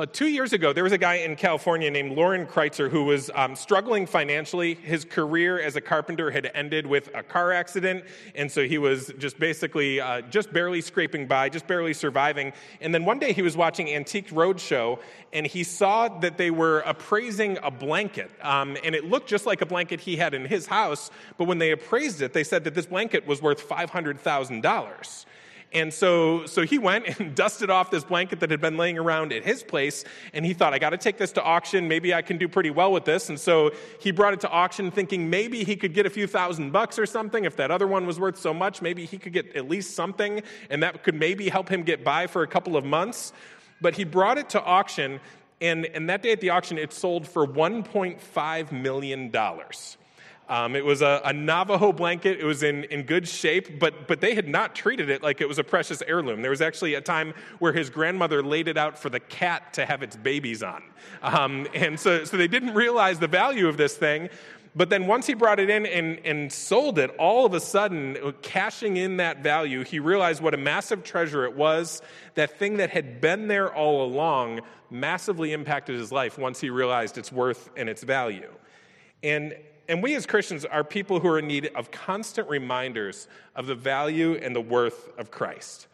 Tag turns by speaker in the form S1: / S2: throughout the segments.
S1: Well, two years ago, there was a guy in California named Loren Krytzer who was um, struggling financially. His career as a carpenter had ended with a car accident, and so he was just basically uh, just barely scraping by, just barely surviving. And then one day he was watching Antique Roadshow, and he saw that they were appraising a blanket, um, and it looked just like a blanket he had in his house. But when they appraised it, they said that this blanket was worth five hundred thousand dollars. And so, so he went and dusted off this blanket that had been laying around at his place, and he thought, I got to take this to auction. Maybe I can do pretty well with this. And so he brought it to auction, thinking maybe he could get a few thousand bucks or something. If that other one was worth so much, maybe he could get at least something, and that could maybe help him get by for a couple of months. But he brought it to auction, and, and that day at the auction, it sold for $1.5 million. Um, it was a, a, Navajo blanket. It was in, in good shape, but, but they had not treated it like it was a precious heirloom. There was actually a time where his grandmother laid it out for the cat to have its babies on. Um, and so, so they didn't realize the value of this thing. But then once he brought it in and, and sold it, all of a sudden, cashing in that value, he realized what a massive treasure it was. That thing that had been there all along massively impacted his life once he realized its worth and its value. And and we as Christians are people who are in need of constant reminders of the value and the worth of Christ.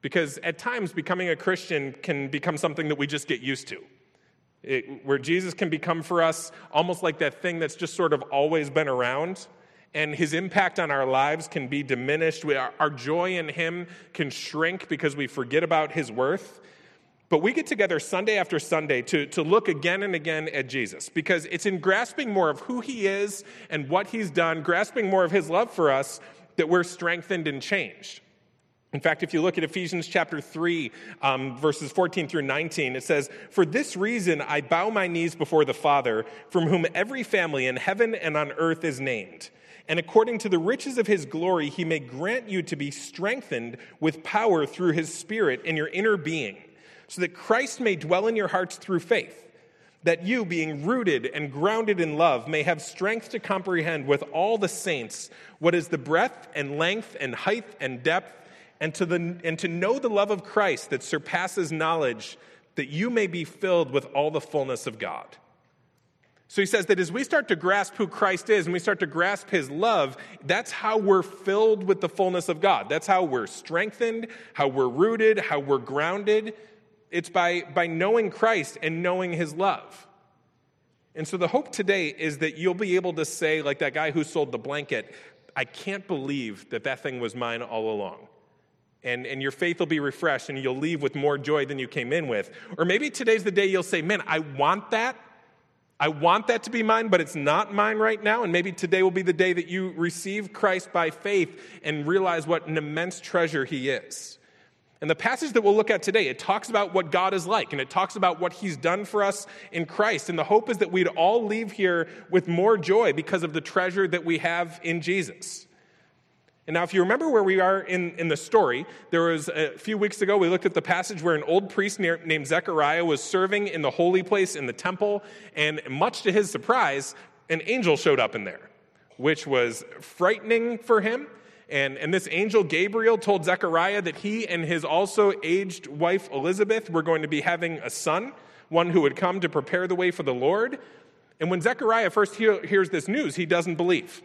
S1: Because at times, becoming a Christian can become something that we just get used to. It, where Jesus can become for us almost like that thing that's just sort of always been around, and his impact on our lives can be diminished. We, our, our joy in him can shrink because we forget about his worth. But we get together Sunday after Sunday to, to look again and again at Jesus because it's in grasping more of who he is and what he's done, grasping more of his love for us, that we're strengthened and changed. In fact, if you look at Ephesians chapter 3, um, verses 14 through 19, it says, For this reason I bow my knees before the Father, from whom every family in heaven and on earth is named. And according to the riches of his glory, he may grant you to be strengthened with power through his Spirit in your inner being so that Christ may dwell in your hearts through faith, that you, being rooted and grounded in love, may have strength to comprehend with all the saints what is the breadth and length and height and depth, and to, the, and to know the love of Christ that surpasses knowledge, that you may be filled with all the fullness of God. So he says that as we start to grasp who Christ is and we start to grasp his love, that's how we're filled with the fullness of God. That's how we're strengthened, how we're rooted, how we're grounded. It's by, by knowing Christ and knowing his love. And so the hope today is that you'll be able to say, like that guy who sold the blanket, I can't believe that that thing was mine all along. And, and your faith will be refreshed and you'll leave with more joy than you came in with. Or maybe today's the day you'll say, Man, I want that. I want that to be mine, but it's not mine right now. And maybe today will be the day that you receive Christ by faith and realize what an immense treasure he is. And the passage that we'll look at today, it talks about what God is like and it talks about what he's done for us in Christ. And the hope is that we'd all leave here with more joy because of the treasure that we have in Jesus. And now, if you remember where we are in, in the story, there was a few weeks ago, we looked at the passage where an old priest near, named Zechariah was serving in the holy place in the temple. And much to his surprise, an angel showed up in there, which was frightening for him and, and this angel Gabriel told Zechariah that he and his also aged wife Elizabeth were going to be having a son, one who would come to prepare the way for the Lord. And when Zechariah first hear, hears this news, he doesn't believe.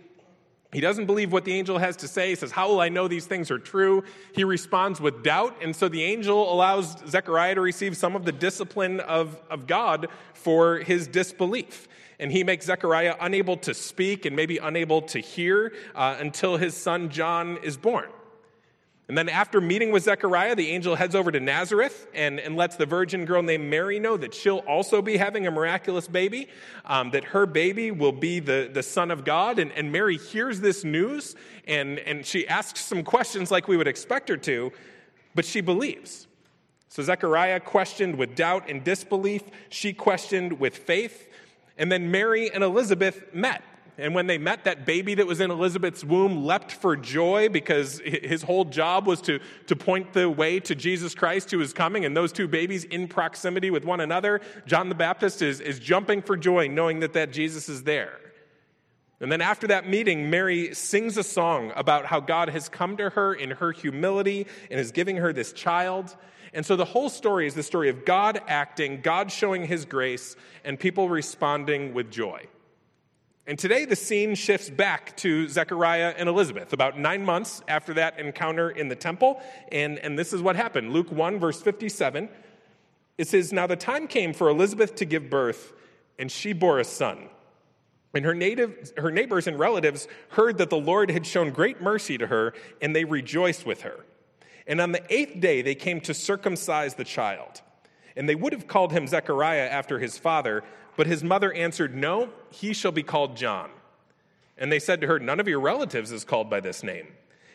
S1: He doesn't believe what the angel has to say. He says, How will I know these things are true? He responds with doubt. And so the angel allows Zechariah to receive some of the discipline of, of God for his disbelief and he makes Zechariah unable to speak and maybe unable to hear uh, until his son John is born. And then, after meeting with Zechariah, the angel heads over to Nazareth and, and lets the virgin girl named Mary know that she'll also be having a miraculous baby, um, that her baby will be the, the Son of God. And, and Mary hears this news and, and she asks some questions like we would expect her to, but she believes. So, Zechariah questioned with doubt and disbelief, she questioned with faith. And then Mary and Elizabeth met. And when they met, that baby that was in Elizabeth's womb leapt for joy because his whole job was to, to point the way to Jesus Christ who was coming. And those two babies in proximity with one another, John the Baptist is, is jumping for joy knowing that that Jesus is there. And then after that meeting, Mary sings a song about how God has come to her in her humility and is giving her this child. And so the whole story is the story of God acting, God showing his grace, and people responding with joy. And today the scene shifts back to Zechariah and Elizabeth, about nine months after that encounter in the temple. And, and this is what happened Luke 1, verse 57. It says, Now the time came for Elizabeth to give birth, and she bore a son. And her, native, her neighbors and relatives heard that the Lord had shown great mercy to her, and they rejoiced with her. And on the eighth day, they came to circumcise the child. And they would have called him Zechariah after his father, but his mother answered, No, he shall be called John. And they said to her, None of your relatives is called by this name.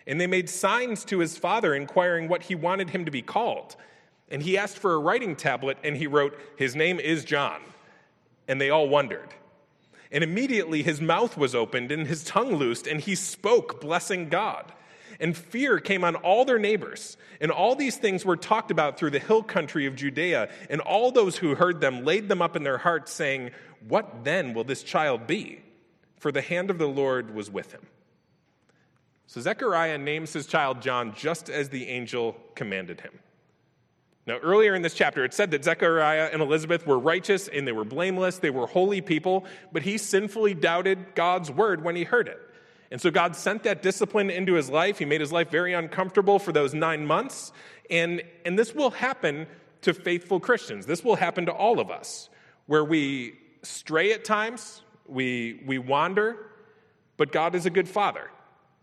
S1: And they made signs to his father, inquiring what he wanted him to be called. And he asked for a writing tablet, and he wrote, His name is John. And they all wondered. And immediately his mouth was opened and his tongue loosed, and he spoke, blessing God and fear came on all their neighbors. And all these things were talked about through the hill country of Judea, and all those who heard them laid them up in their hearts, saying, What then will this child be? For the hand of the Lord was with him. So Zechariah names his child John just as the angel commanded him. Now, earlier in this chapter, it said that Zechariah and Elizabeth were righteous and they were blameless, they were holy people, but he sinfully doubted God's word when he heard it. And so God sent that discipline into his life. He made his life very uncomfortable for those nine months. And, and this will happen to faithful Christians. This will happen to all of us, where we stray at times, we, we wander, but God is a good father.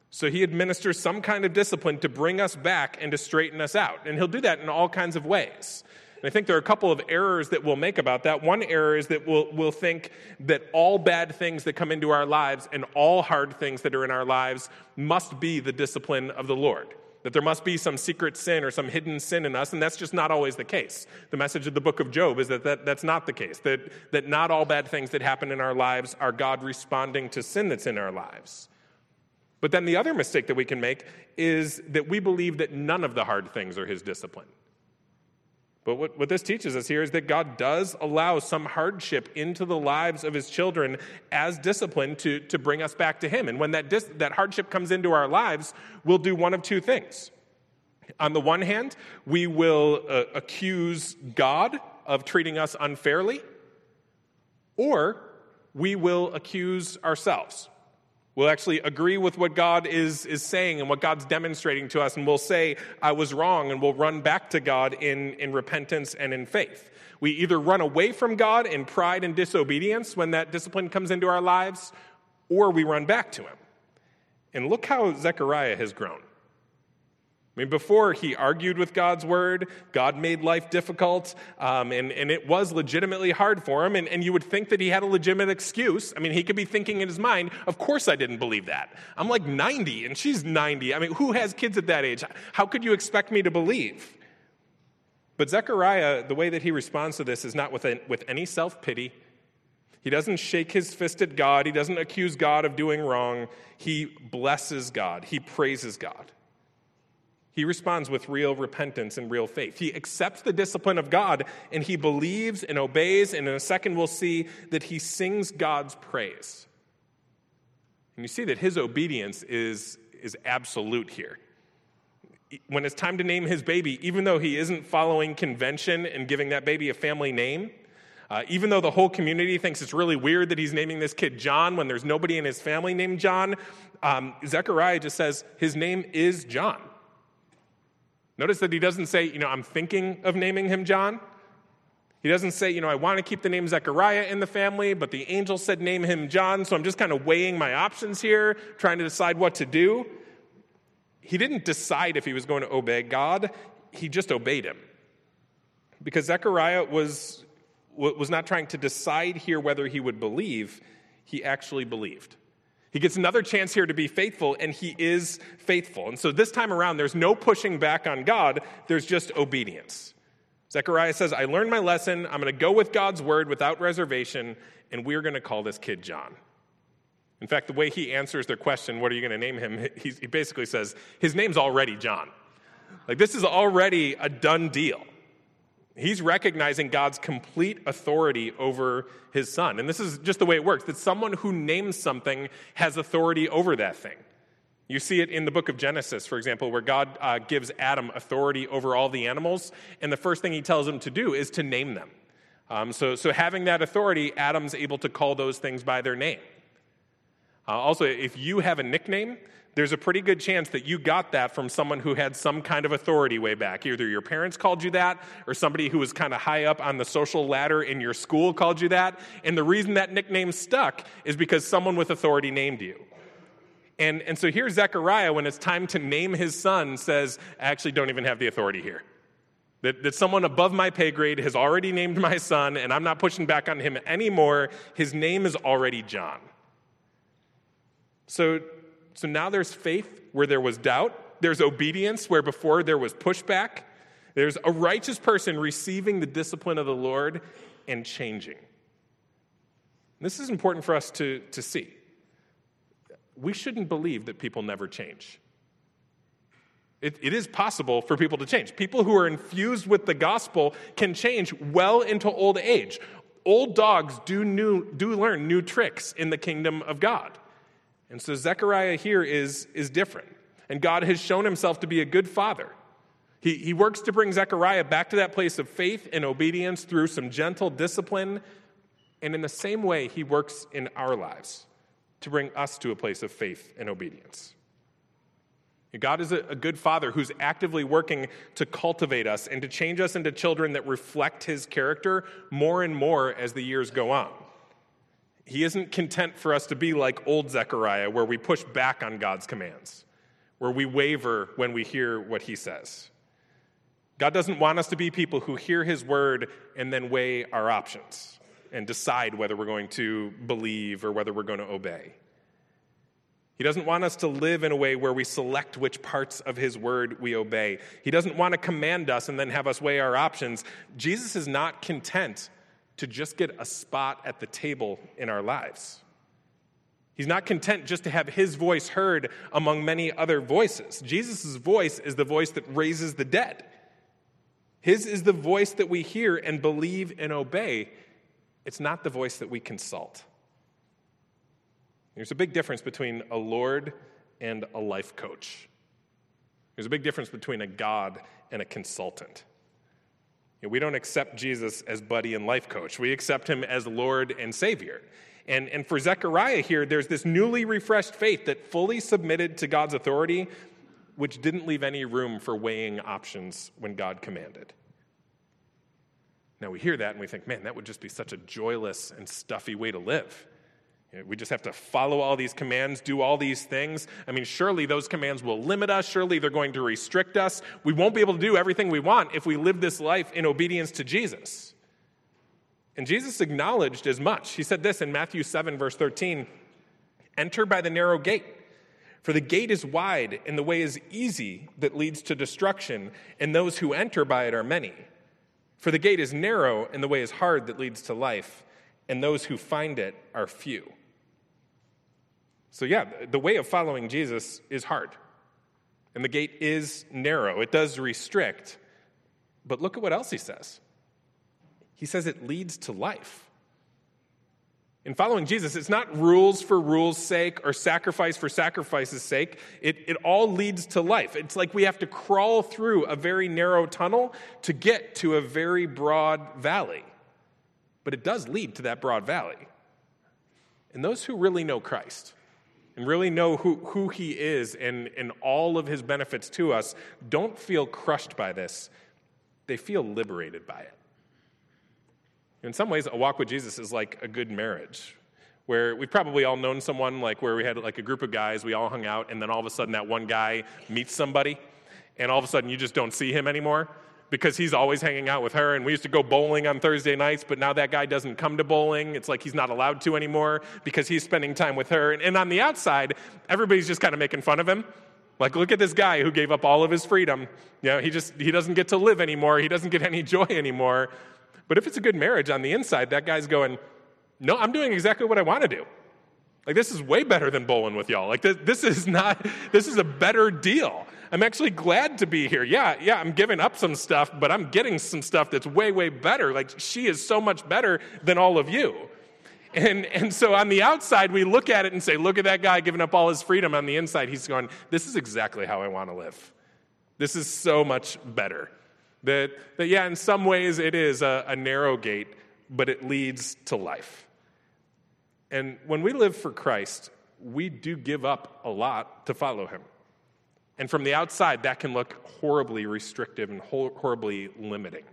S1: So he administers some kind of discipline to bring us back and to straighten us out. And he'll do that in all kinds of ways. And I think there are a couple of errors that we'll make about that. One error is that we'll, we'll think that all bad things that come into our lives and all hard things that are in our lives must be the discipline of the Lord. That there must be some secret sin or some hidden sin in us, and that's just not always the case. The message of the book of Job is that, that that's not the case, that, that not all bad things that happen in our lives are God responding to sin that's in our lives. But then the other mistake that we can make is that we believe that none of the hard things are his discipline. But what, what this teaches us here is that God does allow some hardship into the lives of his children as discipline to, to bring us back to him. And when that, dis, that hardship comes into our lives, we'll do one of two things. On the one hand, we will uh, accuse God of treating us unfairly, or we will accuse ourselves. We'll actually agree with what God is, is saying and what God's demonstrating to us, and we'll say, I was wrong, and we'll run back to God in, in repentance and in faith. We either run away from God in pride and disobedience when that discipline comes into our lives, or we run back to Him. And look how Zechariah has grown. I mean, before he argued with God's word, God made life difficult, um, and, and it was legitimately hard for him. And, and you would think that he had a legitimate excuse. I mean, he could be thinking in his mind, of course I didn't believe that. I'm like 90, and she's 90. I mean, who has kids at that age? How could you expect me to believe? But Zechariah, the way that he responds to this is not with, with any self pity. He doesn't shake his fist at God. He doesn't accuse God of doing wrong. He blesses God. He praises God. He responds with real repentance and real faith. He accepts the discipline of God and he believes and obeys. And in a second, we'll see that he sings God's praise. And you see that his obedience is, is absolute here. When it's time to name his baby, even though he isn't following convention and giving that baby a family name, uh, even though the whole community thinks it's really weird that he's naming this kid John when there's nobody in his family named John, um, Zechariah just says his name is John. Notice that he doesn't say, you know, I'm thinking of naming him John. He doesn't say, you know, I want to keep the name Zechariah in the family, but the angel said name him John, so I'm just kind of weighing my options here, trying to decide what to do. He didn't decide if he was going to obey God, he just obeyed him. Because Zechariah was, was not trying to decide here whether he would believe, he actually believed. He gets another chance here to be faithful, and he is faithful. And so this time around, there's no pushing back on God, there's just obedience. Zechariah says, I learned my lesson. I'm going to go with God's word without reservation, and we're going to call this kid John. In fact, the way he answers their question, what are you going to name him? He basically says, his name's already John. Like, this is already a done deal. He's recognizing God's complete authority over his son. And this is just the way it works that someone who names something has authority over that thing. You see it in the book of Genesis, for example, where God uh, gives Adam authority over all the animals, and the first thing he tells him to do is to name them. Um, so, so, having that authority, Adam's able to call those things by their name. Uh, also, if you have a nickname, there's a pretty good chance that you got that from someone who had some kind of authority way back. Either your parents called you that, or somebody who was kind of high up on the social ladder in your school called you that. And the reason that nickname stuck is because someone with authority named you. And, and so here, Zechariah, when it's time to name his son, says, I actually don't even have the authority here. That, that someone above my pay grade has already named my son, and I'm not pushing back on him anymore. His name is already John. So so now there's faith where there was doubt, there's obedience where before there was pushback, there's a righteous person receiving the discipline of the Lord and changing. This is important for us to, to see. We shouldn't believe that people never change. It, it is possible for people to change. People who are infused with the gospel can change well into old age. Old dogs do, new, do learn new tricks in the kingdom of God. And so Zechariah here is, is different. And God has shown himself to be a good father. He, he works to bring Zechariah back to that place of faith and obedience through some gentle discipline. And in the same way, he works in our lives to bring us to a place of faith and obedience. God is a, a good father who's actively working to cultivate us and to change us into children that reflect his character more and more as the years go on. He isn't content for us to be like old Zechariah, where we push back on God's commands, where we waver when we hear what he says. God doesn't want us to be people who hear his word and then weigh our options and decide whether we're going to believe or whether we're going to obey. He doesn't want us to live in a way where we select which parts of his word we obey. He doesn't want to command us and then have us weigh our options. Jesus is not content to just get a spot at the table in our lives. He's not content just to have his voice heard among many other voices. Jesus' voice is the voice that raises the dead. His is the voice that we hear and believe and obey. It's not the voice that we consult. There's a big difference between a Lord and a life coach. There's a big difference between a God and a consultant. We don't accept Jesus as buddy and life coach. We accept him as Lord and Savior. And, and for Zechariah here, there's this newly refreshed faith that fully submitted to God's authority, which didn't leave any room for weighing options when God commanded. Now we hear that and we think, man, that would just be such a joyless and stuffy way to live. We just have to follow all these commands, do all these things. I mean, surely those commands will limit us. Surely they're going to restrict us. We won't be able to do everything we want if we live this life in obedience to Jesus. And Jesus acknowledged as much. He said this in Matthew 7, verse 13 Enter by the narrow gate, for the gate is wide and the way is easy that leads to destruction, and those who enter by it are many. For the gate is narrow and the way is hard that leads to life, and those who find it are few. So, yeah, the way of following Jesus is hard. And the gate is narrow, it does restrict. But look at what else he says. He says it leads to life. In following Jesus, it's not rules for rules' sake or sacrifice for sacrifice's sake. It, it all leads to life. It's like we have to crawl through a very narrow tunnel to get to a very broad valley. But it does lead to that broad valley. And those who really know Christ, and really know who, who He is and, and all of His benefits to us don't feel crushed by this, they feel liberated by it. In some ways, a walk with Jesus is like a good marriage, where we've probably all known someone like where we had like a group of guys, we all hung out, and then all of a sudden that one guy meets somebody, and all of a sudden you just don't see him anymore because he's always hanging out with her. And we used to go bowling on Thursday nights, but now that guy doesn't come to bowling. It's like he's not allowed to anymore because he's spending time with her. And, and on the outside, everybody's just kind of making fun of him. Like, look at this guy who gave up all of his freedom. You know, he just he doesn't get to live anymore. He doesn't get any joy anymore. But if it's a good marriage on the inside, that guy's going, no, I'm doing exactly what I want to do. Like, this is way better than bowling with y'all. Like, this, this is not, this is a better deal. I'm actually glad to be here. Yeah, yeah, I'm giving up some stuff, but I'm getting some stuff that's way, way better. Like, she is so much better than all of you. And, and so on the outside, we look at it and say, look at that guy giving up all his freedom. On the inside, he's going, this is exactly how I want to live. This is so much better. That, that yeah, in some ways it is a, a narrow gate, but it leads to life. And when we live for Christ, we do give up a lot to follow him. And from the outside, that can look horribly restrictive and horribly limiting.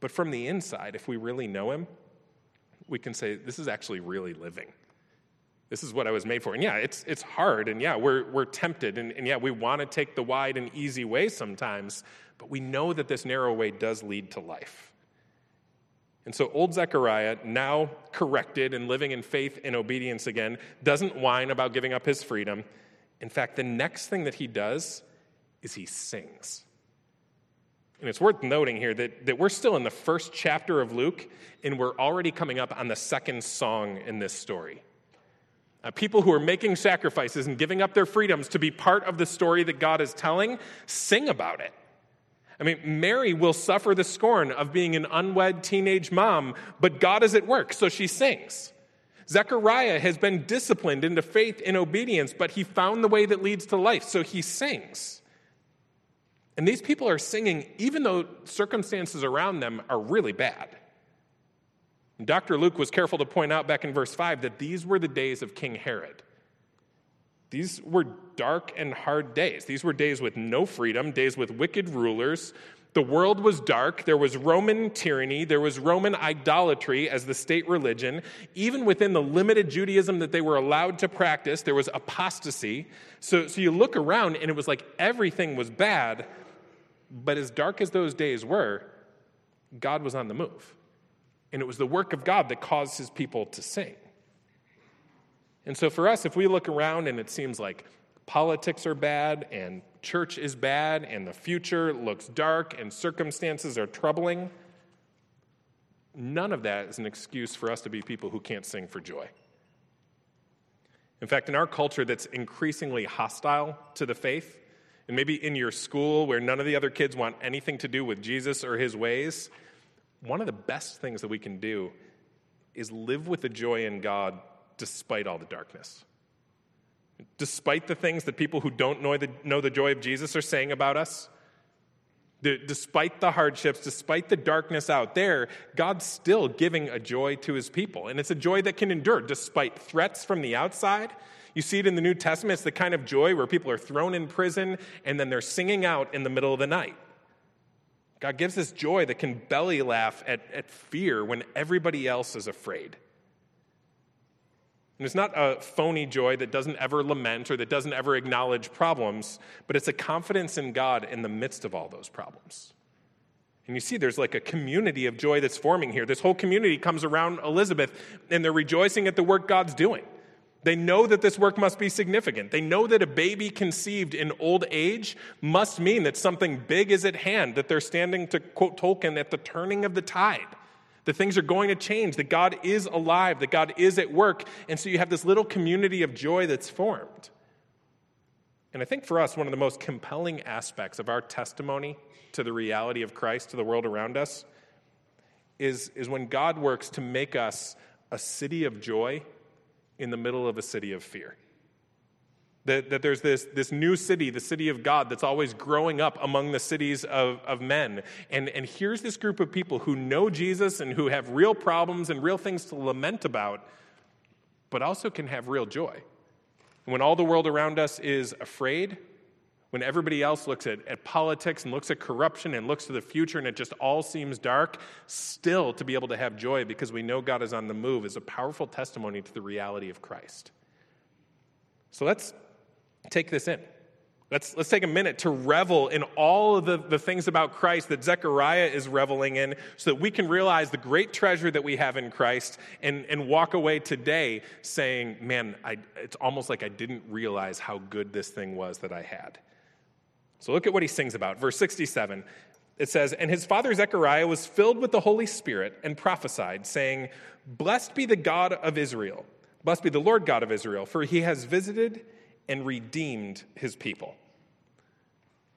S1: But from the inside, if we really know him, we can say, this is actually really living. This is what I was made for. And yeah, it's, it's hard. And yeah, we're, we're tempted. And, and yeah, we want to take the wide and easy way sometimes. But we know that this narrow way does lead to life. And so, old Zechariah, now corrected and living in faith and obedience again, doesn't whine about giving up his freedom. In fact, the next thing that he does is he sings. And it's worth noting here that, that we're still in the first chapter of Luke, and we're already coming up on the second song in this story. Uh, people who are making sacrifices and giving up their freedoms to be part of the story that God is telling sing about it. I mean, Mary will suffer the scorn of being an unwed teenage mom, but God is at work, so she sings. Zechariah has been disciplined into faith and obedience, but he found the way that leads to life, so he sings. And these people are singing even though circumstances around them are really bad. Dr. Luke was careful to point out back in verse 5 that these were the days of King Herod. These were dark and hard days. These were days with no freedom, days with wicked rulers. The world was dark. There was Roman tyranny. There was Roman idolatry as the state religion. Even within the limited Judaism that they were allowed to practice, there was apostasy. So, so you look around and it was like everything was bad. But as dark as those days were, God was on the move. And it was the work of God that caused his people to sing. And so for us, if we look around and it seems like politics are bad and church is bad and the future looks dark and circumstances are troubling, none of that is an excuse for us to be people who can't sing for joy. In fact, in our culture that's increasingly hostile to the faith, and maybe in your school where none of the other kids want anything to do with Jesus or his ways, one of the best things that we can do is live with the joy in God despite all the darkness. Despite the things that people who don't know the, know the joy of Jesus are saying about us, the, despite the hardships, despite the darkness out there, God's still giving a joy to his people. And it's a joy that can endure despite threats from the outside. You see it in the New Testament. It's the kind of joy where people are thrown in prison and then they're singing out in the middle of the night. God gives us joy that can belly laugh at, at fear when everybody else is afraid. And it's not a phony joy that doesn't ever lament or that doesn't ever acknowledge problems, but it's a confidence in God in the midst of all those problems. And you see, there's like a community of joy that's forming here. This whole community comes around Elizabeth, and they're rejoicing at the work God's doing. They know that this work must be significant. They know that a baby conceived in old age must mean that something big is at hand, that they're standing, to quote Tolkien, at the turning of the tide that things are going to change, that God is alive, that God is at work. And so you have this little community of joy that's formed. And I think for us, one of the most compelling aspects of our testimony to the reality of Christ to the world around us is, is when God works to make us a city of joy in the middle of a city of fear. That, that there's this, this new city, the city of God, that's always growing up among the cities of, of men. And, and here's this group of people who know Jesus and who have real problems and real things to lament about, but also can have real joy. When all the world around us is afraid, when everybody else looks at, at politics and looks at corruption and looks to the future and it just all seems dark, still to be able to have joy because we know God is on the move is a powerful testimony to the reality of Christ. So let's take this in. Let's, let's take a minute to revel in all of the, the things about Christ that Zechariah is reveling in so that we can realize the great treasure that we have in Christ and, and walk away today saying, man, I, it's almost like I didn't realize how good this thing was that I had. So look at what he sings about. Verse 67 it says, And his father Zechariah was filled with the Holy Spirit and prophesied, saying, Blessed be the God of Israel, blessed be the Lord God of Israel, for he has visited and redeemed his people.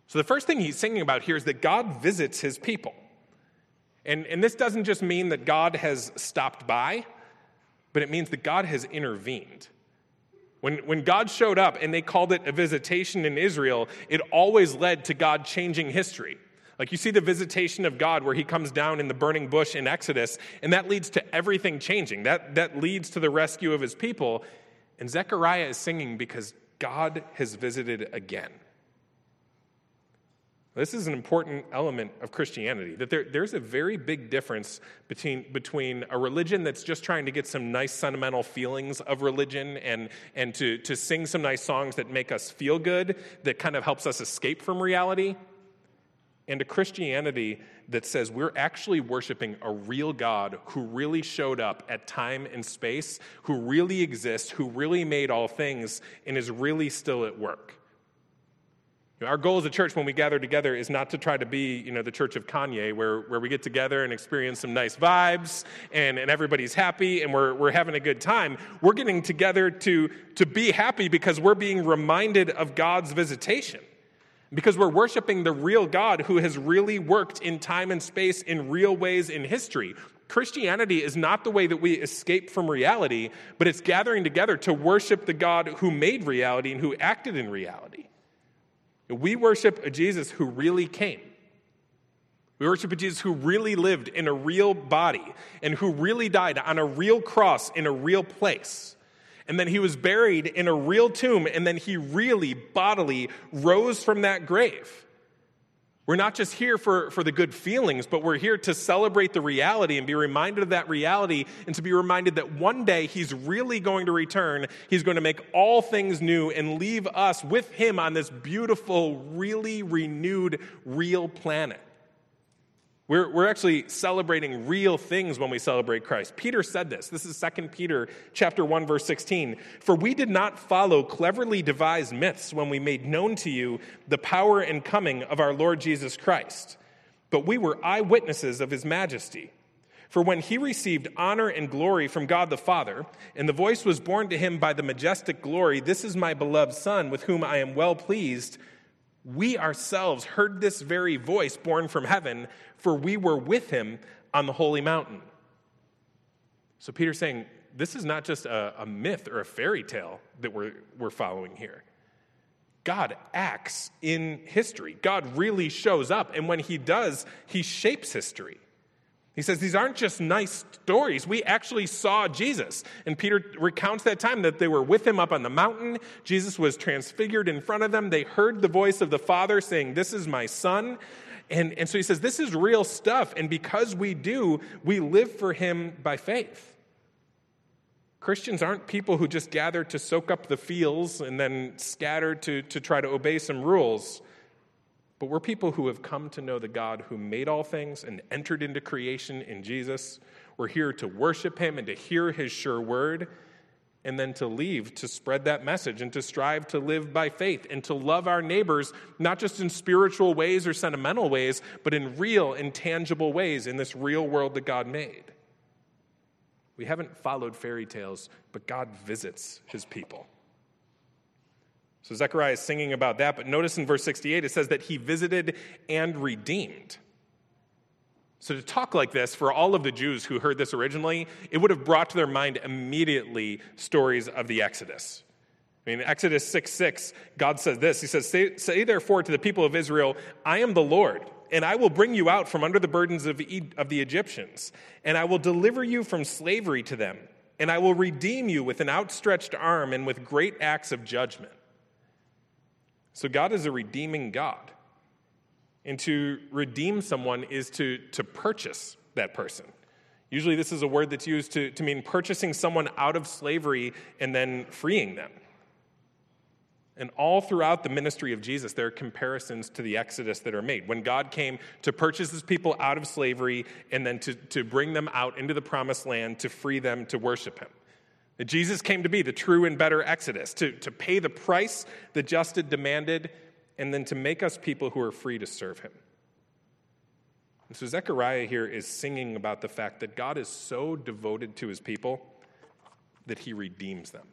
S1: So, the first thing he's singing about here is that God visits his people. And, and this doesn't just mean that God has stopped by, but it means that God has intervened. When, when God showed up and they called it a visitation in Israel, it always led to God changing history. Like you see the visitation of God where he comes down in the burning bush in Exodus, and that leads to everything changing. That, that leads to the rescue of his people. And Zechariah is singing because God has visited again. This is an important element of Christianity that there, there's a very big difference between, between a religion that's just trying to get some nice sentimental feelings of religion and, and to, to sing some nice songs that make us feel good, that kind of helps us escape from reality, and a Christianity that says we're actually worshiping a real God who really showed up at time and space, who really exists, who really made all things, and is really still at work. Our goal as a church when we gather together is not to try to be, you know, the church of Kanye, where, where we get together and experience some nice vibes and, and everybody's happy and we're, we're having a good time. We're getting together to, to be happy because we're being reminded of God's visitation. Because we're worshiping the real God who has really worked in time and space in real ways in history. Christianity is not the way that we escape from reality, but it's gathering together to worship the God who made reality and who acted in reality. We worship a Jesus who really came. We worship a Jesus who really lived in a real body and who really died on a real cross in a real place. And then he was buried in a real tomb, and then he really bodily rose from that grave. We're not just here for, for the good feelings, but we're here to celebrate the reality and be reminded of that reality and to be reminded that one day He's really going to return. He's going to make all things new and leave us with Him on this beautiful, really renewed, real planet. We're, we're actually celebrating real things when we celebrate Christ. Peter said this. This is 2 Peter chapter 1, verse 16. For we did not follow cleverly devised myths when we made known to you the power and coming of our Lord Jesus Christ, but we were eyewitnesses of his majesty. For when he received honor and glory from God the Father, and the voice was borne to him by the majestic glory, This is my beloved Son, with whom I am well pleased we ourselves heard this very voice born from heaven, for we were with him on the holy mountain. So Peter's saying, this is not just a, a, myth or a fairy tale that we're, we're following here. God acts in history. God really shows up. And when he does, he shapes history. He says these aren't just nice stories. We actually saw Jesus. And Peter recounts that time that they were with him up on the mountain. Jesus was transfigured in front of them. They heard the voice of the Father saying, This is my son. And, and so he says, This is real stuff. And because we do, we live for him by faith. Christians aren't people who just gather to soak up the feels and then scatter to, to try to obey some rules. But we're people who have come to know the God who made all things and entered into creation in Jesus. We're here to worship him and to hear his sure word, and then to leave to spread that message and to strive to live by faith and to love our neighbors, not just in spiritual ways or sentimental ways, but in real and tangible ways in this real world that God made. We haven't followed fairy tales, but God visits his people. So Zechariah is singing about that, but notice in verse 68 it says that he visited and redeemed. So to talk like this for all of the Jews who heard this originally, it would have brought to their mind immediately stories of the Exodus. I mean, Exodus 6 6, God says this He says, say, say, therefore to the people of Israel, I am the Lord, and I will bring you out from under the burdens of, of the Egyptians, and I will deliver you from slavery to them, and I will redeem you with an outstretched arm and with great acts of judgment. So God is a redeeming God. And to redeem someone is to, to purchase that person. Usually, this is a word that's used to, to mean purchasing someone out of slavery and then freeing them. And all throughout the ministry of Jesus, there are comparisons to the Exodus that are made. When God came to purchase his people out of slavery and then to, to bring them out into the promised land to free them to worship him. That Jesus came to be the true and better Exodus, to, to pay the price the just had demanded, and then to make us people who are free to serve him. And so Zechariah here is singing about the fact that God is so devoted to his people that he redeems them.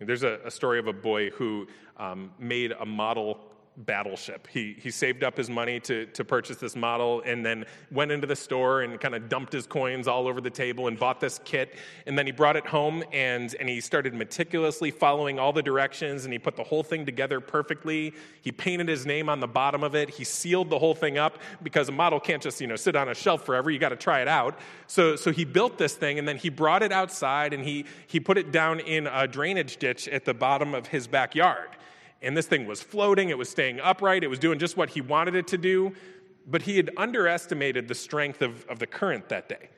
S1: There's a, a story of a boy who um, made a model battleship. He, he saved up his money to, to purchase this model and then went into the store and kind of dumped his coins all over the table and bought this kit. And then he brought it home and, and he started meticulously following all the directions and he put the whole thing together perfectly. He painted his name on the bottom of it. He sealed the whole thing up because a model can't just, you know, sit on a shelf forever. You got to try it out. So, so he built this thing and then he brought it outside and he, he put it down in a drainage ditch at the bottom of his backyard. And this thing was floating, it was staying upright, it was doing just what he wanted it to do, but he had underestimated the strength of, of the current that day.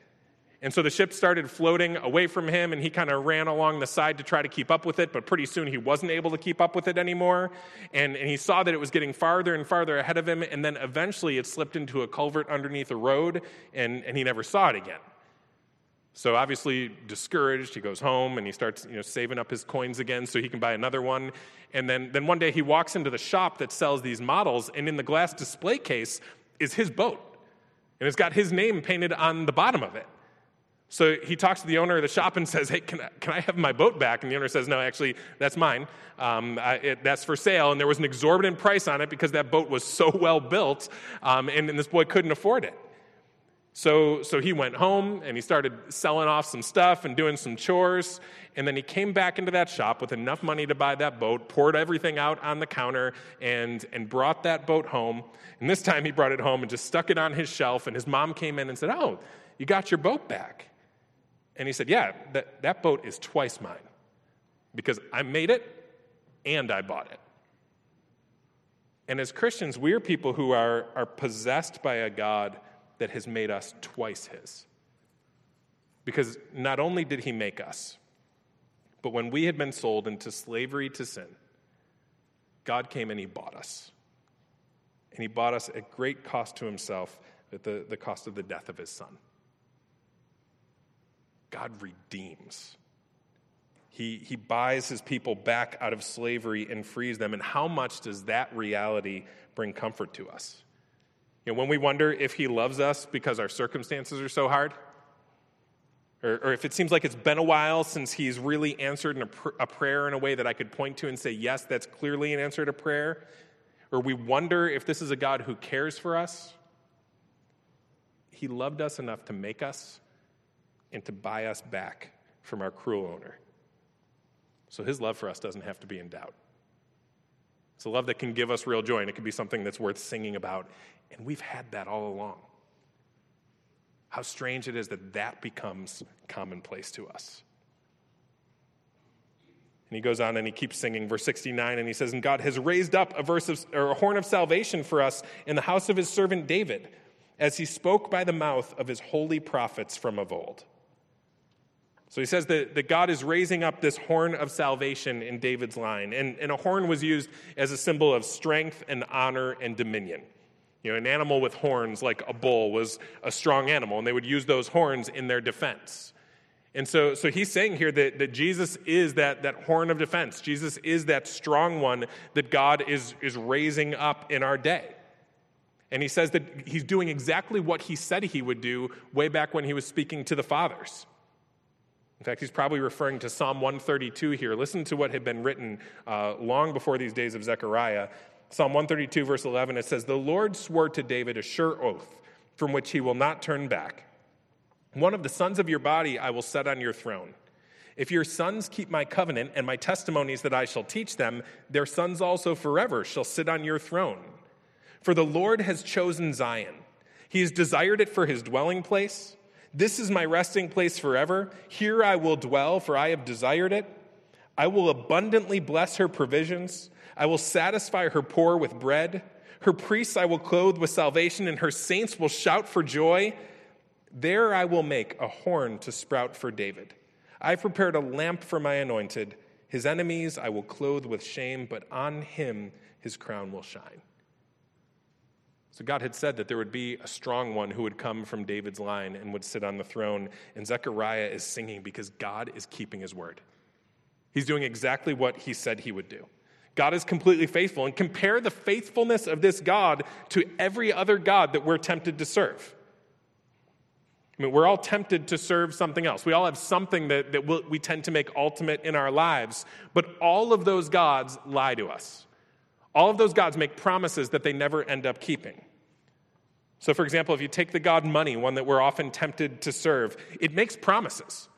S1: And so the ship started floating away from him, and he kind of ran along the side to try to keep up with it, but pretty soon he wasn't able to keep up with it anymore. And, and he saw that it was getting farther and farther ahead of him, and then eventually it slipped into a culvert underneath a road, and, and he never saw it again. So obviously discouraged, he goes home and he starts you know, saving up his coins again so he can buy another one. And then, then one day he walks into the shop that sells these models, and in the glass display case is his boat. And it's got his name painted on the bottom of it. So he talks to the owner of the shop and says, Hey, can I, can I have my boat back? And the owner says, No, actually, that's mine. Um, I, it, that's for sale. And there was an exorbitant price on it because that boat was so well built, um, and, and this boy couldn't afford it. So, so he went home and he started selling off some stuff and doing some chores. And then he came back into that shop with enough money to buy that boat, poured everything out on the counter, and, and brought that boat home. And this time he brought it home and just stuck it on his shelf. And his mom came in and said, Oh, you got your boat back. And he said, Yeah, that, that boat is twice mine because I made it and I bought it. And as Christians, we're people who are, are possessed by a God that has made us twice His. Because not only did He make us, but when we had been sold into slavery to sin, God came and He bought us. And He bought us at great cost to Himself, at the, the cost of the death of His Son. God redeems. He, he buys his people back out of slavery and frees them. And how much does that reality bring comfort to us? You know, when we wonder if he loves us because our circumstances are so hard, or, or if it seems like it's been a while since he's really answered a, pr- a prayer in a way that I could point to and say, yes, that's clearly an answer to prayer, or we wonder if this is a God who cares for us, he loved us enough to make us and to buy us back from our cruel owner. So his love for us doesn't have to be in doubt. It's a love that can give us real joy, and it can be something that's worth singing about and we've had that all along. How strange it is that that becomes commonplace to us. And he goes on and he keeps singing, verse 69, and he says, And God has raised up a, verse of, or a horn of salvation for us in the house of his servant David, as he spoke by the mouth of his holy prophets from of old. So he says that, that God is raising up this horn of salvation in David's line. And, and a horn was used as a symbol of strength and honor and dominion. You know, an animal with horns, like a bull, was a strong animal, and they would use those horns in their defense. And so, so he's saying here that, that Jesus is that, that horn of defense. Jesus is that strong one that God is, is raising up in our day. And he says that he's doing exactly what he said he would do way back when he was speaking to the fathers. In fact, he's probably referring to Psalm 132 here. Listen to what had been written uh, long before these days of Zechariah. Psalm 132, verse 11, it says, The Lord swore to David a sure oath from which he will not turn back. One of the sons of your body I will set on your throne. If your sons keep my covenant and my testimonies that I shall teach them, their sons also forever shall sit on your throne. For the Lord has chosen Zion. He has desired it for his dwelling place. This is my resting place forever. Here I will dwell, for I have desired it. I will abundantly bless her provisions. I will satisfy her poor with bread. Her priests I will clothe with salvation, and her saints will shout for joy. There I will make a horn to sprout for David. I've prepared a lamp for my anointed. His enemies I will clothe with shame, but on him his crown will shine. So God had said that there would be a strong one who would come from David's line and would sit on the throne. And Zechariah is singing because God is keeping his word. He's doing exactly what he said he would do. God is completely faithful. And compare the faithfulness of this God to every other God that we're tempted to serve. I mean, we're all tempted to serve something else. We all have something that, that we'll, we tend to make ultimate in our lives, but all of those gods lie to us. All of those gods make promises that they never end up keeping. So, for example, if you take the god money, one that we're often tempted to serve, it makes promises.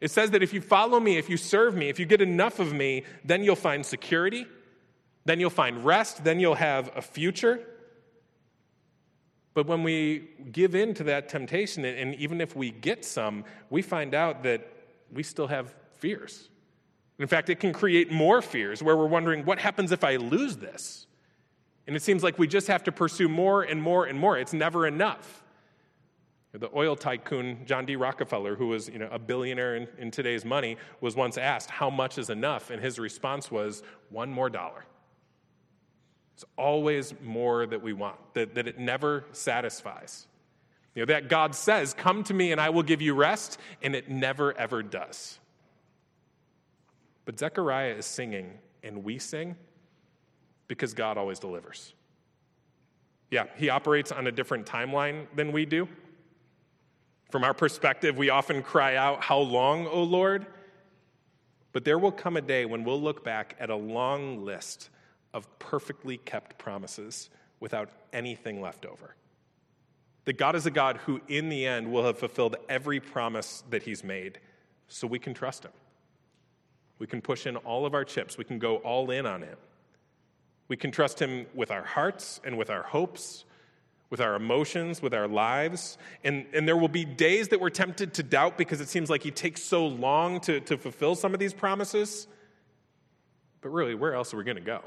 S1: It says that if you follow me, if you serve me, if you get enough of me, then you'll find security, then you'll find rest, then you'll have a future. But when we give in to that temptation, and even if we get some, we find out that we still have fears. In fact, it can create more fears where we're wondering, what happens if I lose this? And it seems like we just have to pursue more and more and more. It's never enough. The oil tycoon John D. Rockefeller, who was you know, a billionaire in, in today's money, was once asked, How much is enough? And his response was, One more dollar. It's always more that we want, that, that it never satisfies. You know, that God says, Come to me and I will give you rest, and it never ever does. But Zechariah is singing, and we sing because God always delivers. Yeah, he operates on a different timeline than we do. From our perspective, we often cry out, How long, O Lord? But there will come a day when we'll look back at a long list of perfectly kept promises without anything left over. That God is a God who, in the end, will have fulfilled every promise that He's made, so we can trust Him. We can push in all of our chips, we can go all in on Him. We can trust Him with our hearts and with our hopes, with our emotions, with our lives. And, and there will be days that we're tempted to doubt because it seems like He takes so long to, to fulfill some of these promises. But really, where else are we going to go?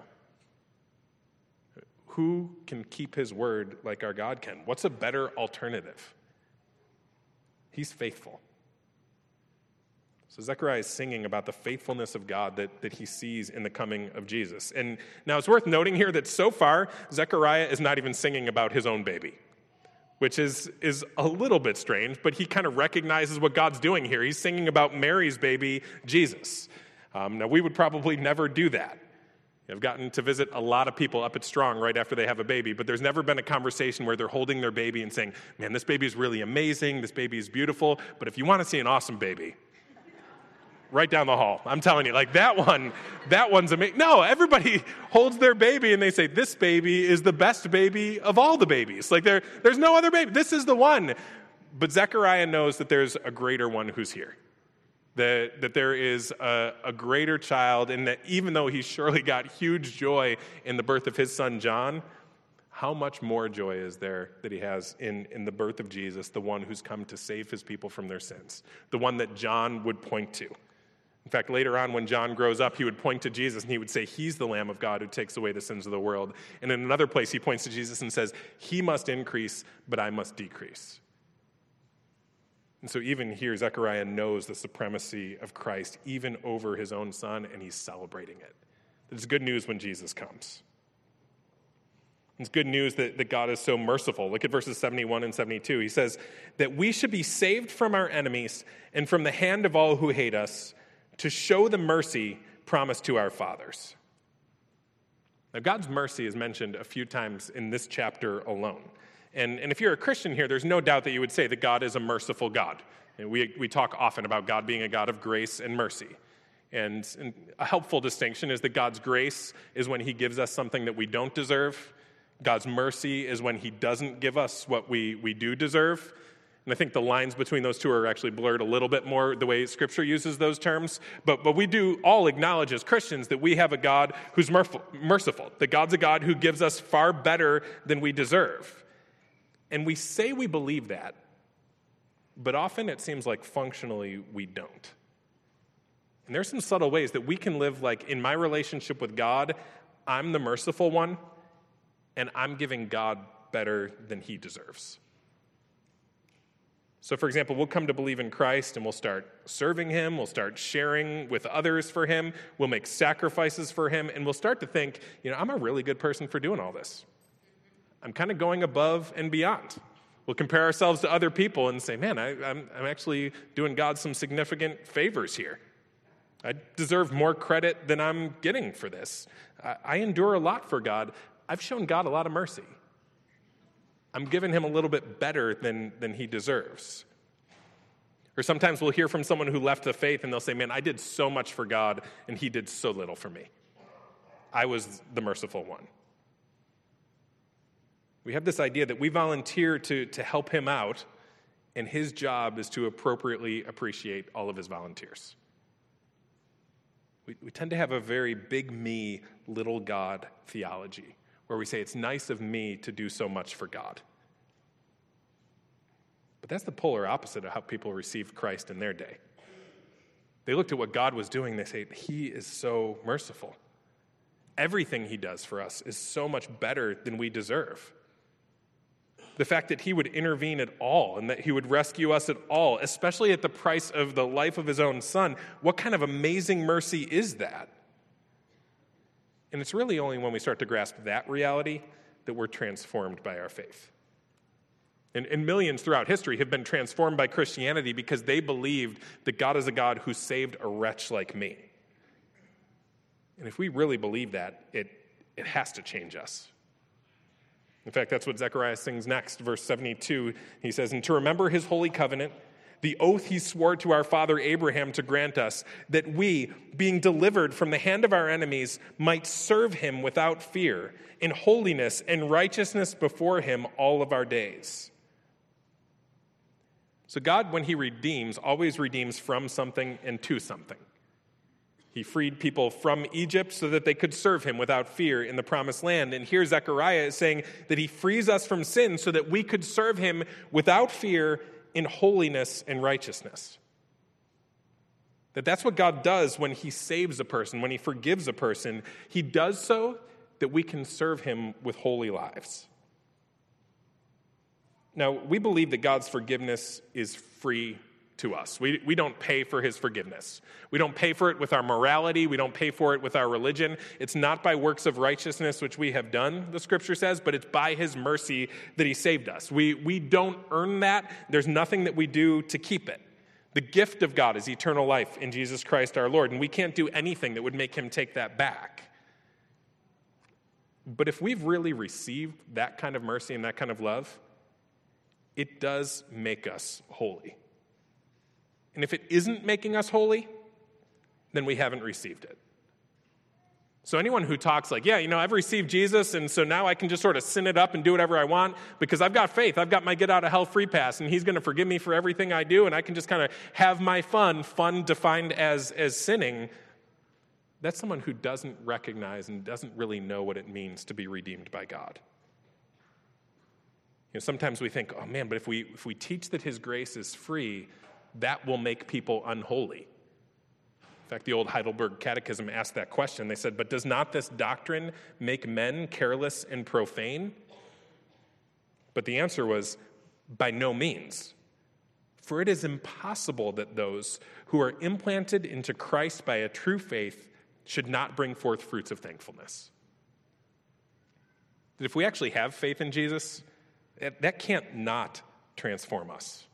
S1: Who can keep His word like our God can? What's a better alternative? He's faithful. So Zechariah is singing about the faithfulness of God that, that he sees in the coming of Jesus. And now it's worth noting here that so far, Zechariah is not even singing about his own baby, which is, is a little bit strange, but he kind of recognizes what God's doing here. He's singing about Mary's baby, Jesus. Um, now, we would probably never do that. I've gotten to visit a lot of people up at Strong right after they have a baby, but there's never been a conversation where they're holding their baby and saying, Man, this baby is really amazing, this baby is beautiful, but if you want to see an awesome baby, right down the hall. I'm telling you, like that one, that one's amazing. No, everybody holds their baby and they say, This baby is the best baby of all the babies. Like there, there's no other baby. This is the one. But Zechariah knows that there's a greater one who's here. That, that there is a, a greater child, and that even though he surely got huge joy in the birth of his son John, how much more joy is there that he has in, in the birth of Jesus, the one who's come to save his people from their sins, the one that John would point to? In fact, later on, when John grows up, he would point to Jesus and he would say, He's the Lamb of God who takes away the sins of the world. And in another place, he points to Jesus and says, He must increase, but I must decrease. And so, even here, Zechariah knows the supremacy of Christ, even over his own son, and he's celebrating it. It's good news when Jesus comes. It's good news that, that God is so merciful. Look at verses 71 and 72. He says, That we should be saved from our enemies and from the hand of all who hate us to show the mercy promised to our fathers. Now, God's mercy is mentioned a few times in this chapter alone. And, and if you're a Christian here, there's no doubt that you would say that God is a merciful God. And we, we talk often about God being a God of grace and mercy. And, and a helpful distinction is that God's grace is when He gives us something that we don't deserve. God's mercy is when He doesn't give us what we, we do deserve. And I think the lines between those two are actually blurred a little bit more the way Scripture uses those terms. But, but we do all acknowledge as Christians that we have a God who's merciful, that God's a God who gives us far better than we deserve. And we say we believe that, but often it seems like functionally we don't. And there's some subtle ways that we can live like in my relationship with God, I'm the merciful one, and I'm giving God better than he deserves. So, for example, we'll come to believe in Christ and we'll start serving Him, we'll start sharing with others for Him, we'll make sacrifices for Him, and we'll start to think, you know, I'm a really good person for doing all this. I'm kind of going above and beyond. We'll compare ourselves to other people and say, man, I, am actually doing God some significant favors here. I deserve more credit than I'm getting for this. I, I endure a lot for God. I've shown God a lot of mercy. I'm giving him a little bit better than, than he deserves. Or sometimes we'll hear from someone who left the faith and they'll say, Man, I did so much for God and he did so little for me. I was the merciful one. We have this idea that we volunteer to, to help him out, and his job is to appropriately appreciate all of his volunteers. We, we tend to have a very big me, little God theology, where we say it's nice of me to do so much for God. But that's the polar opposite of how people received Christ in their day. They looked at what God was doing, they say, He is so merciful. Everything He does for us is so much better than we deserve. The fact that He would intervene at all and that He would rescue us at all, especially at the price of the life of His own Son, what kind of amazing mercy is that? And it's really only when we start to grasp that reality that we're transformed by our faith. And, and, millions throughout history have been transformed by Christianity because they believed that God is a God who saved a wretch like me. And if we really believe that, it, it has to change us. In fact, that's what Zechariah sings next, verse 72. He says, And to remember his holy covenant, the oath he swore to our father Abraham to grant us, that we, being delivered from the hand of our enemies, might serve him without fear, in holiness and righteousness before him all of our days. So, God, when He redeems, always redeems from something and to something. He freed people from Egypt so that they could serve Him without fear in the promised land. And here Zechariah is saying that He frees us from sin so that we could serve Him without fear in holiness and righteousness. That that's what God does when He saves a person, when He forgives a person. He does so that we can serve Him with holy lives. Now, we believe that God's forgiveness is free to us. We, we don't pay for his forgiveness. We don't pay for it with our morality. We don't pay for it with our religion. It's not by works of righteousness which we have done, the scripture says, but it's by his mercy that he saved us. We, we don't earn that. There's nothing that we do to keep it. The gift of God is eternal life in Jesus Christ our Lord, and we can't do anything that would make him take that back. But if we've really received that kind of mercy and that kind of love, it does make us holy. And if it isn't making us holy, then we haven't received it. So, anyone who talks like, yeah, you know, I've received Jesus, and so now I can just sort of sin it up and do whatever I want because I've got faith. I've got my get out of hell free pass, and He's going to forgive me for everything I do, and I can just kind of have my fun, fun defined as, as sinning. That's someone who doesn't recognize and doesn't really know what it means to be redeemed by God. You know, sometimes we think, oh man, but if we, if we teach that His grace is free, that will make people unholy. In fact, the old Heidelberg Catechism asked that question. They said, But does not this doctrine make men careless and profane? But the answer was, By no means. For it is impossible that those who are implanted into Christ by a true faith should not bring forth fruits of thankfulness. That if we actually have faith in Jesus, that can't not transform us.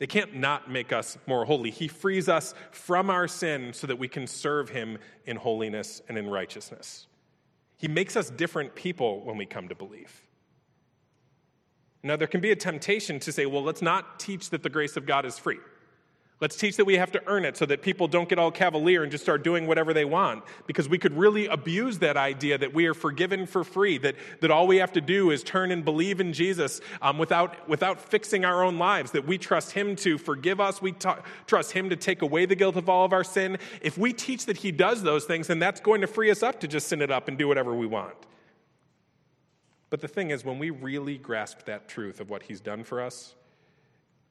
S1: It can't not make us more holy. He frees us from our sin so that we can serve Him in holiness and in righteousness. He makes us different people when we come to believe. Now, there can be a temptation to say, well, let's not teach that the grace of God is free. Let's teach that we have to earn it so that people don't get all cavalier and just start doing whatever they want. Because we could really abuse that idea that we are forgiven for free, that, that all we have to do is turn and believe in Jesus um, without, without fixing our own lives, that we trust Him to forgive us, we t- trust Him to take away the guilt of all of our sin. If we teach that He does those things, then that's going to free us up to just sin it up and do whatever we want. But the thing is, when we really grasp that truth of what He's done for us,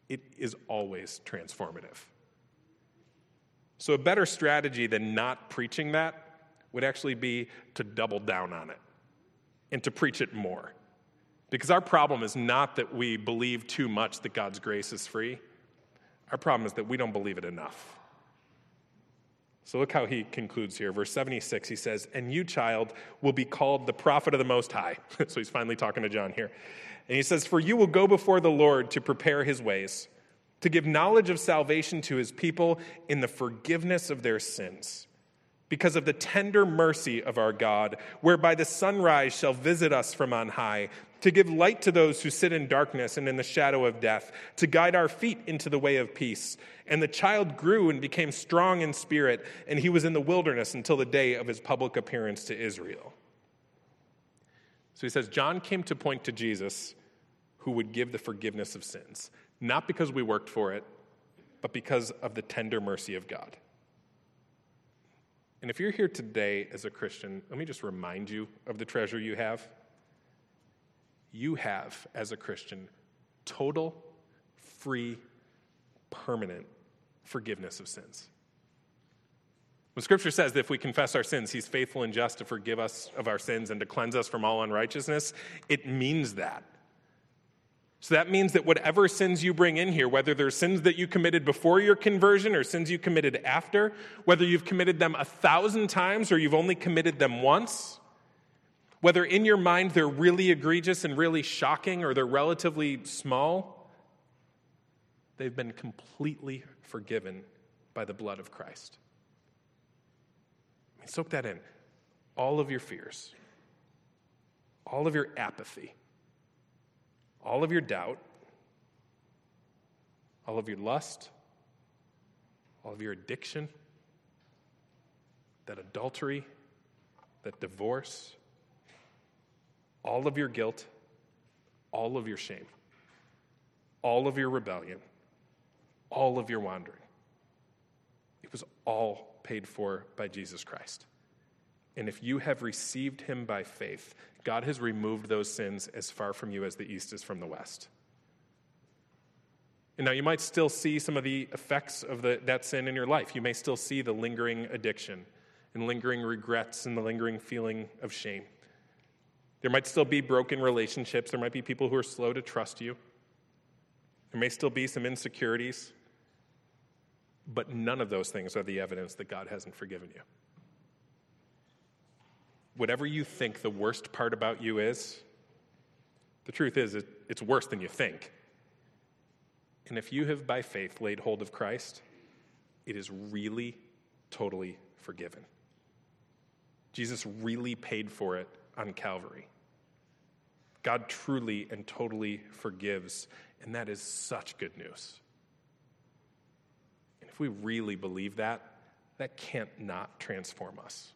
S1: it is always transformative. So, a better strategy than not preaching that would actually be to double down on it and to preach it more. Because our problem is not that we believe too much that God's grace is free, our problem is that we don't believe it enough. So look how he concludes here. Verse 76, he says, And you, child, will be called the prophet of the Most High. so he's finally talking to John here. And he says, For you will go before the Lord to prepare his ways, to give knowledge of salvation to his people in the forgiveness of their sins, because of the tender mercy of our God, whereby the sunrise shall visit us from on high, to give light to those who sit in darkness and in the shadow of death, to guide our feet into the way of peace. And the child grew and became strong in spirit, and he was in the wilderness until the day of his public appearance to Israel. So he says, John came to point to Jesus who would give the forgiveness of sins, not because we worked for it, but because of the tender mercy of God. And if you're here today as a Christian, let me just remind you of the treasure you have you have, as a Christian, total, free, permanent forgiveness of sins. When Scripture says that if we confess our sins, He's faithful and just to forgive us of our sins and to cleanse us from all unrighteousness, it means that. So that means that whatever sins you bring in here, whether they're sins that you committed before your conversion or sins you committed after, whether you've committed them a thousand times or you've only committed them once, whether in your mind they're really egregious and really shocking or they're relatively small, they've been completely forgiven by the blood of Christ. I mean, soak that in. All of your fears, all of your apathy, all of your doubt, all of your lust, all of your addiction, that adultery, that divorce, all of your guilt, all of your shame, all of your rebellion, all of your wandering. It was all paid for by Jesus Christ. And if you have received him by faith, God has removed those sins as far from you as the east is from the west. And now you might still see some of the effects of the, that sin in your life. You may still see the lingering addiction and lingering regrets and the lingering feeling of shame. There might still be broken relationships. There might be people who are slow to trust you. There may still be some insecurities. But none of those things are the evidence that God hasn't forgiven you. Whatever you think the worst part about you is, the truth is, it's worse than you think. And if you have by faith laid hold of Christ, it is really, totally forgiven. Jesus really paid for it on Calvary. God truly and totally forgives, and that is such good news. And if we really believe that, that can't not transform us.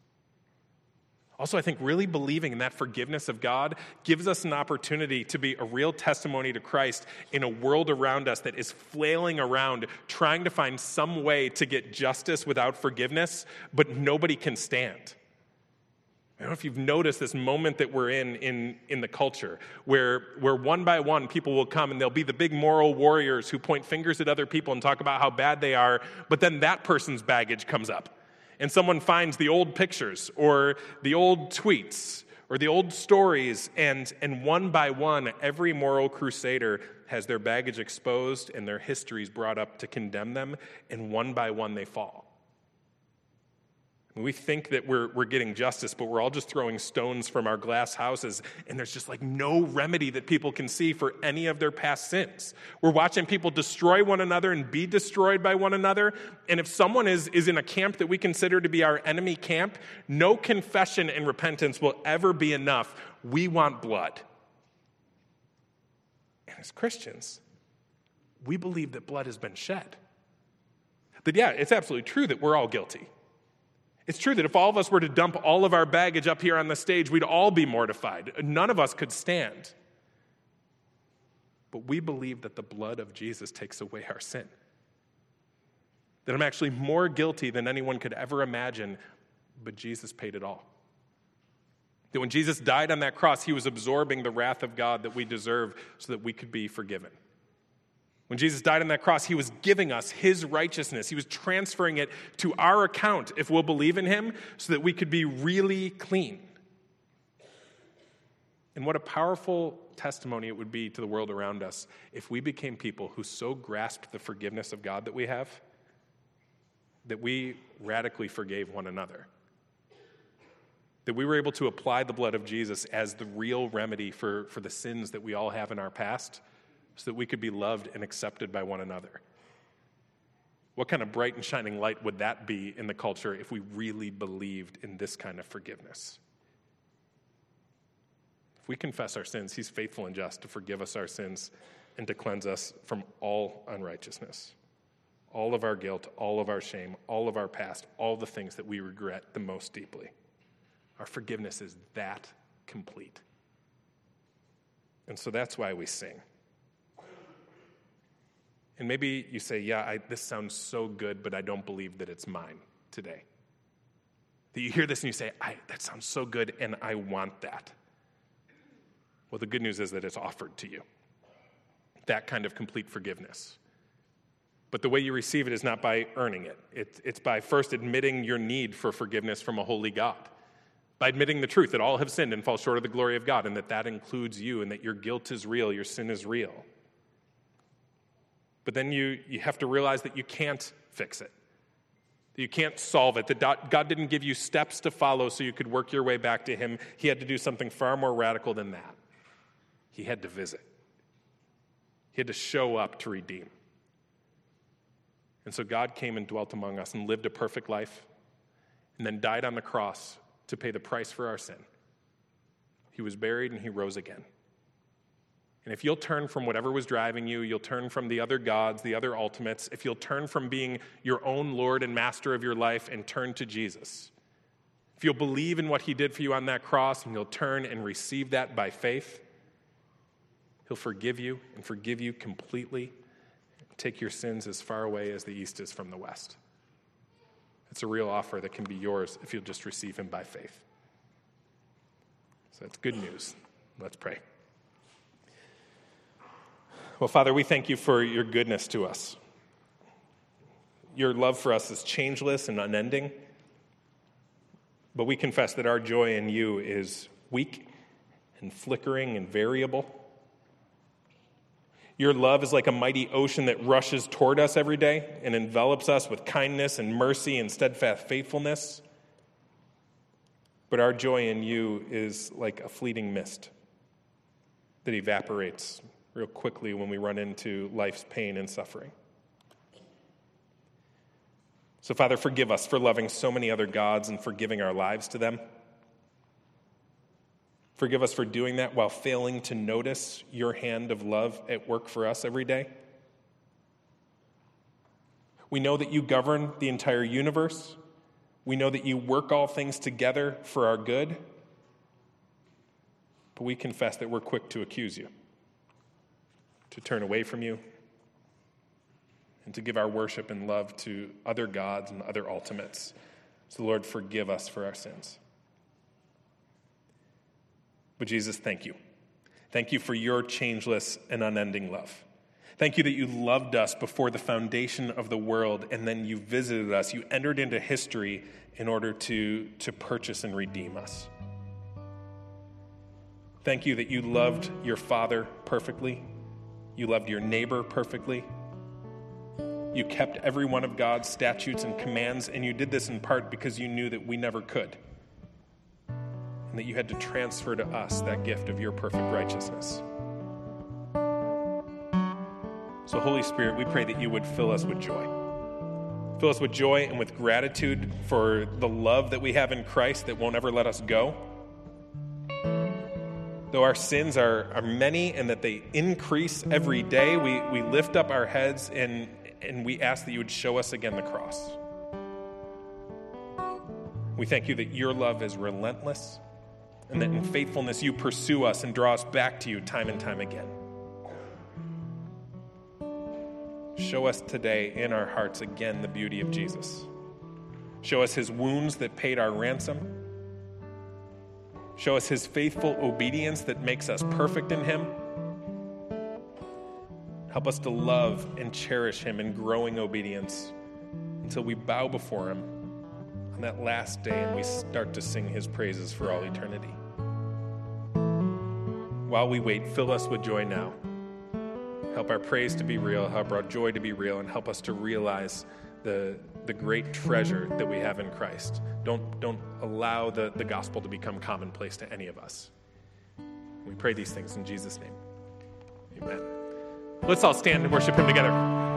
S1: Also, I think really believing in that forgiveness of God gives us an opportunity to be a real testimony to Christ in a world around us that is flailing around trying to find some way to get justice without forgiveness, but nobody can stand. I don't know if you've noticed this moment that we're in in, in the culture where, where one by one people will come and they'll be the big moral warriors who point fingers at other people and talk about how bad they are, but then that person's baggage comes up. And someone finds the old pictures or the old tweets or the old stories, and, and one by one, every moral crusader has their baggage exposed and their histories brought up to condemn them, and one by one they fall. We think that we're, we're getting justice, but we're all just throwing stones from our glass houses, and there's just like no remedy that people can see for any of their past sins. We're watching people destroy one another and be destroyed by one another. And if someone is, is in a camp that we consider to be our enemy camp, no confession and repentance will ever be enough. We want blood. And as Christians, we believe that blood has been shed. That, yeah, it's absolutely true that we're all guilty. It's true that if all of us were to dump all of our baggage up here on the stage, we'd all be mortified. None of us could stand. But we believe that the blood of Jesus takes away our sin. That I'm actually more guilty than anyone could ever imagine, but Jesus paid it all. That when Jesus died on that cross, he was absorbing the wrath of God that we deserve so that we could be forgiven. When Jesus died on that cross, he was giving us his righteousness. He was transferring it to our account if we'll believe in him so that we could be really clean. And what a powerful testimony it would be to the world around us if we became people who so grasped the forgiveness of God that we have that we radically forgave one another. That we were able to apply the blood of Jesus as the real remedy for, for the sins that we all have in our past so that we could be loved and accepted by one another. What kind of bright and shining light would that be in the culture if we really believed in this kind of forgiveness? If we confess our sins, He's faithful and just to forgive us our sins and to cleanse us from all unrighteousness. All of our guilt, all of our shame, all of our past, all the things that we regret the most deeply. Our forgiveness is that complete. And so that's why we sing. And maybe you say, Yeah, I, this sounds so good, but I don't believe that it's mine today. That you hear this and you say, That sounds so good, and I want that. Well, the good news is that it's offered to you that kind of complete forgiveness. But the way you receive it is not by earning it, it it's by first admitting your need for forgiveness from a holy God by admitting the truth that all have sinned and fall short of the glory of God, and that that includes you, and that your guilt is real, your sin is real. But then you, you have to realize that you can't fix it, that you can't solve it, that God didn't give you steps to follow so you could work your way back to Him. He had to do something far more radical than that. He had to visit, He had to show up to redeem. And so God came and dwelt among us and lived a perfect life, and then died on the cross to pay the price for our sin. He was buried and he rose again. And if you'll turn from whatever was driving you, you'll turn from the other gods, the other ultimates, if you'll turn from being your own Lord and master of your life and turn to Jesus, if you'll believe in what he did for you on that cross and you'll turn and receive that by faith, he'll forgive you and forgive you completely, take your sins as far away as the east is from the west. It's a real offer that can be yours if you'll just receive Him by faith. So that's good news. Let's pray. Well, Father, we thank you for your goodness to us. Your love for us is changeless and unending. But we confess that our joy in you is weak and flickering and variable. Your love is like a mighty ocean that rushes toward us every day and envelops us with kindness and mercy and steadfast faithfulness. But our joy in you is like a fleeting mist that evaporates real quickly when we run into life's pain and suffering. So, Father, forgive us for loving so many other gods and for giving our lives to them. Forgive us for doing that while failing to notice your hand of love at work for us every day. We know that you govern the entire universe. We know that you work all things together for our good. But we confess that we're quick to accuse you, to turn away from you, and to give our worship and love to other gods and other ultimates. So, Lord, forgive us for our sins. But Jesus, thank you. Thank you for your changeless and unending love. Thank you that you loved us before the foundation of the world and then you visited us. You entered into history in order to, to purchase and redeem us. Thank you that you loved your Father perfectly. You loved your neighbor perfectly. You kept every one of God's statutes and commands, and you did this in part because you knew that we never could and that you had to transfer to us that gift of your perfect righteousness. So, Holy Spirit, we pray that you would fill us with joy. Fill us with joy and with gratitude for the love that we have in Christ that won't ever let us go. Though our sins are, are many and that they increase every day, we, we lift up our heads and, and we ask that you would show us again the cross. We thank you that your love is relentless and that in faithfulness you pursue us and draw us back to you time and time again. Show us today in our hearts again the beauty of Jesus. Show us his wounds that paid our ransom. Show us his faithful obedience that makes us perfect in him. Help us to love and cherish him in growing obedience until we bow before him on that last day and we start to sing his praises for all eternity while we wait, fill us with joy now. Help our praise to be real, help our joy to be real, and help us to realize the, the great treasure that we have in Christ. Don't, don't allow the, the gospel to become commonplace to any of us. We pray these things in Jesus' name. Amen. Let's all stand and worship Him together.